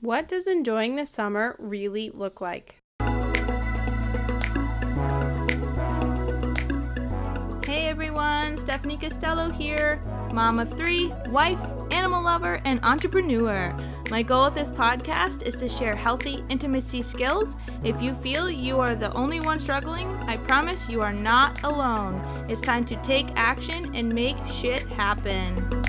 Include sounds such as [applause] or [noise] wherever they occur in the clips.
What does enjoying the summer really look like? Hey everyone, Stephanie Costello here, mom of three, wife, animal lover, and entrepreneur. My goal with this podcast is to share healthy intimacy skills. If you feel you are the only one struggling, I promise you are not alone. It's time to take action and make shit happen.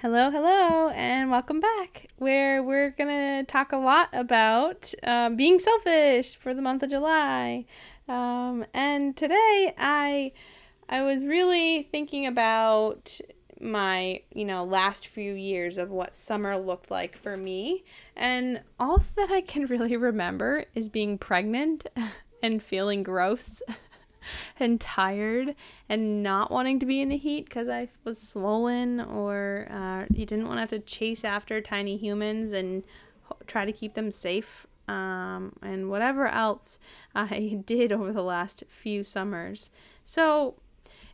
Hello, hello, and welcome back, where we're gonna talk a lot about um, being selfish for the month of July. Um, and today, I I was really thinking about my you know last few years of what summer looked like for me, and all that I can [laughs] really remember is being pregnant [laughs] and feeling gross. [laughs] and tired and not wanting to be in the heat because I was swollen or uh, you didn't want to have to chase after tiny humans and try to keep them safe um, and whatever else I [laughs] did over the last few summers. So,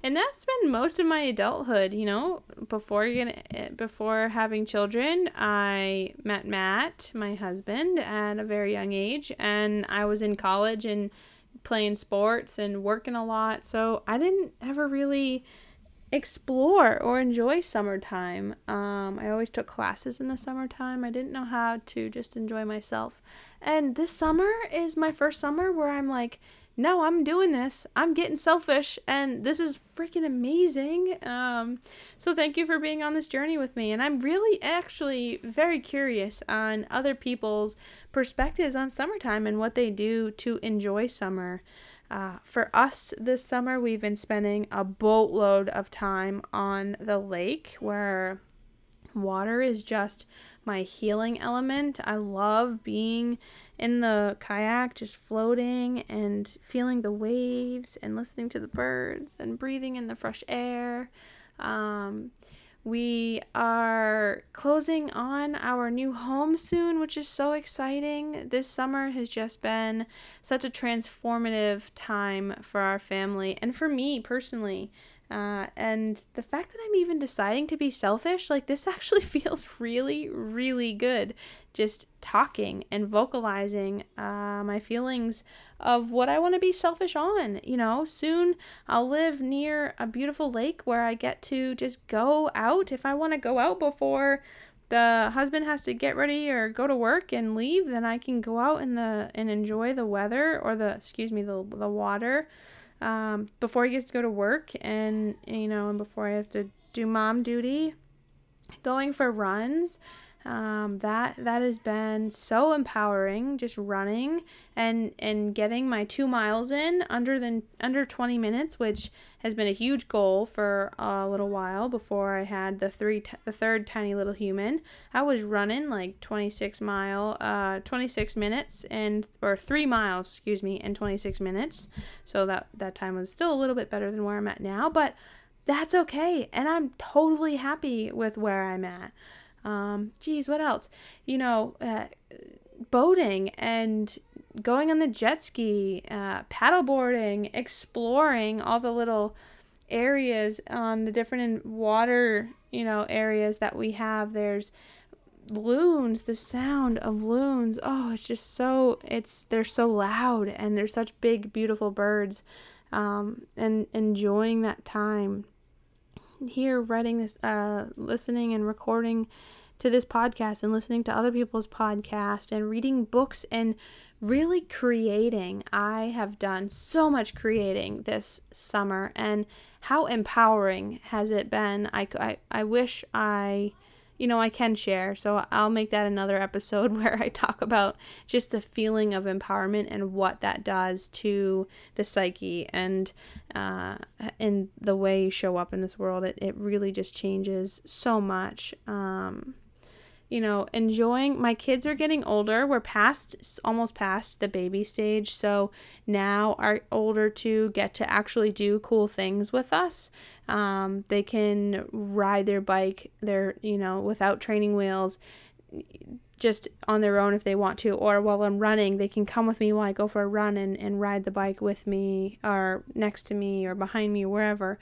and that's been most of my adulthood. You know, before getting before having children, I met Matt, my husband, at a very young age, and I was in college and playing sports and working a lot. So I didn't ever really explore or enjoy summertime. Um, I always took classes in the summertime. I didn't know how to just enjoy myself. And this summer is my first summer where I'm like, no, I'm doing this. I'm getting selfish, and this is freaking amazing. Um, so thank you for being on this journey with me. And I'm really actually very curious on other people's perspectives on summertime and what they do to enjoy summer. Uh, for us this summer, we've been spending a boatload of time on the lake where water is just my healing element. I love being in the kayak, just floating and feeling the waves and listening to the birds and breathing in the fresh air. Um, we are closing on our new home soon, which is so exciting. This summer has just been such a transformative time for our family and for me personally. Uh, and the fact that I'm even deciding to be selfish, like this [laughs] actually feels really, really good. Just talking and vocalizing uh, my feelings of what I want to be selfish on. You know, soon I'll live near a beautiful lake where I get to just go out if I want to go out before the husband has to get ready or go to work and leave then i can go out in the and enjoy the weather or the excuse me the, the water um, before he gets to go to work and you know and before i have to do mom duty going for runs um, that that has been so empowering just running and and getting my two miles in under than under 20 minutes which has been a huge goal for a little while before i had the three t- the third tiny little human. I was running like 26 mile uh 26 minutes and or three miles excuse me in 26 minutes. So that that time was still a little bit better than where i'm at now but that's okay. And i'm totally happy with where i'm at um, geez, what else? You know, uh, boating and going on the jet ski, uh, paddleboarding, exploring all the little areas on the different water, you know, areas that we have. There's loons, the sound of loons. Oh, it's just so it's they're so loud and they're such big, beautiful birds. Um, and enjoying that time here writing this uh listening and recording to this podcast and listening to other people's podcast and reading books and really creating. I have done so much creating this summer and how empowering has it been? I, I, I wish I you know, I can share. So I'll make that another episode [laughs] where I talk about just the feeling of empowerment and what that does to the psyche and uh, and the way you show up in this world. It, it really just changes so much. Um, you know, enjoying. My kids are getting older. We're past, almost past the baby stage. So now our older two get to actually do cool things with us. Um, they can ride their bike, they're, you know, without training wheels just on their own if they want to, or while I'm running, they can come with me while I go for a run and, and ride the bike with me or next to me or behind me, wherever.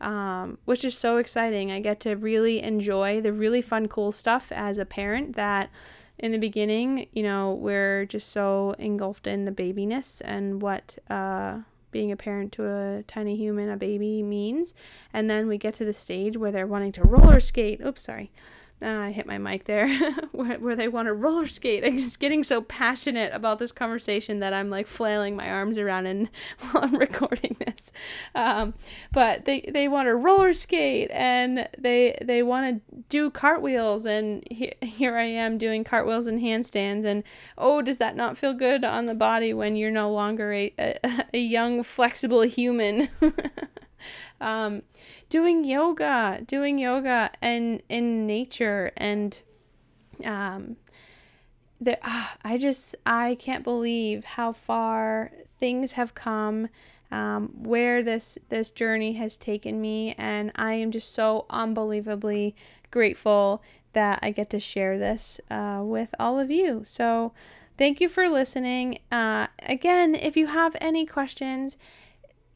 um, which is so exciting. I get to really enjoy the really fun, cool stuff as a parent that in the beginning, you know, we're just so engulfed in the babiness and what uh, being a parent to a tiny human, a baby, means. And then we get to the stage where they're wanting to roller skate. Oops, sorry. Uh, I hit my mic there, [laughs] where, where they want to roller skate. I'm just getting so passionate about this conversation that I'm like flailing my arms around and [laughs] while I'm recording this. Um, but they, they want to roller skate and they they want to do cartwheels and he, here I am doing cartwheels and handstands and oh does that not feel good on the body when you're no longer a, a, [laughs] a young flexible human? Um, doing yoga, doing yoga and in nature and um, the, uh, I just I can't believe how far things have come. Um, where this this journey has taken me and i am just so unbelievably grateful that i get to share this uh, with all of you so thank you for listening uh, again if you have any questions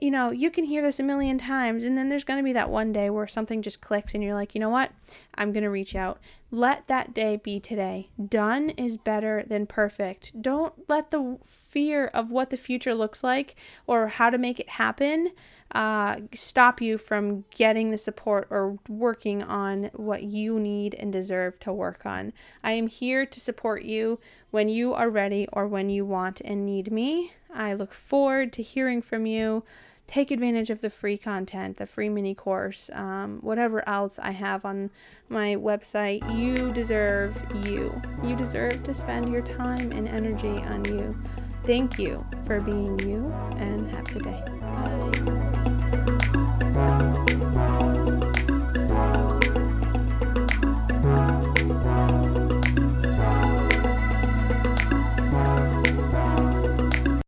you know, you can hear this a million times, and then there's going to be that one day where something just clicks, and you're like, you know what? I'm going to reach out. Let that day be today. Done is better than perfect. Don't let the fear of what the future looks like or how to make it happen uh, stop you from getting the support or working on what you need and deserve to work on. I am here to support you when you are ready or when you want and need me. I look forward to hearing from you take advantage of the free content, the free mini course, um, whatever else I have on my website. You deserve you. You deserve to spend your time and energy on you. Thank you for being you and have a good day.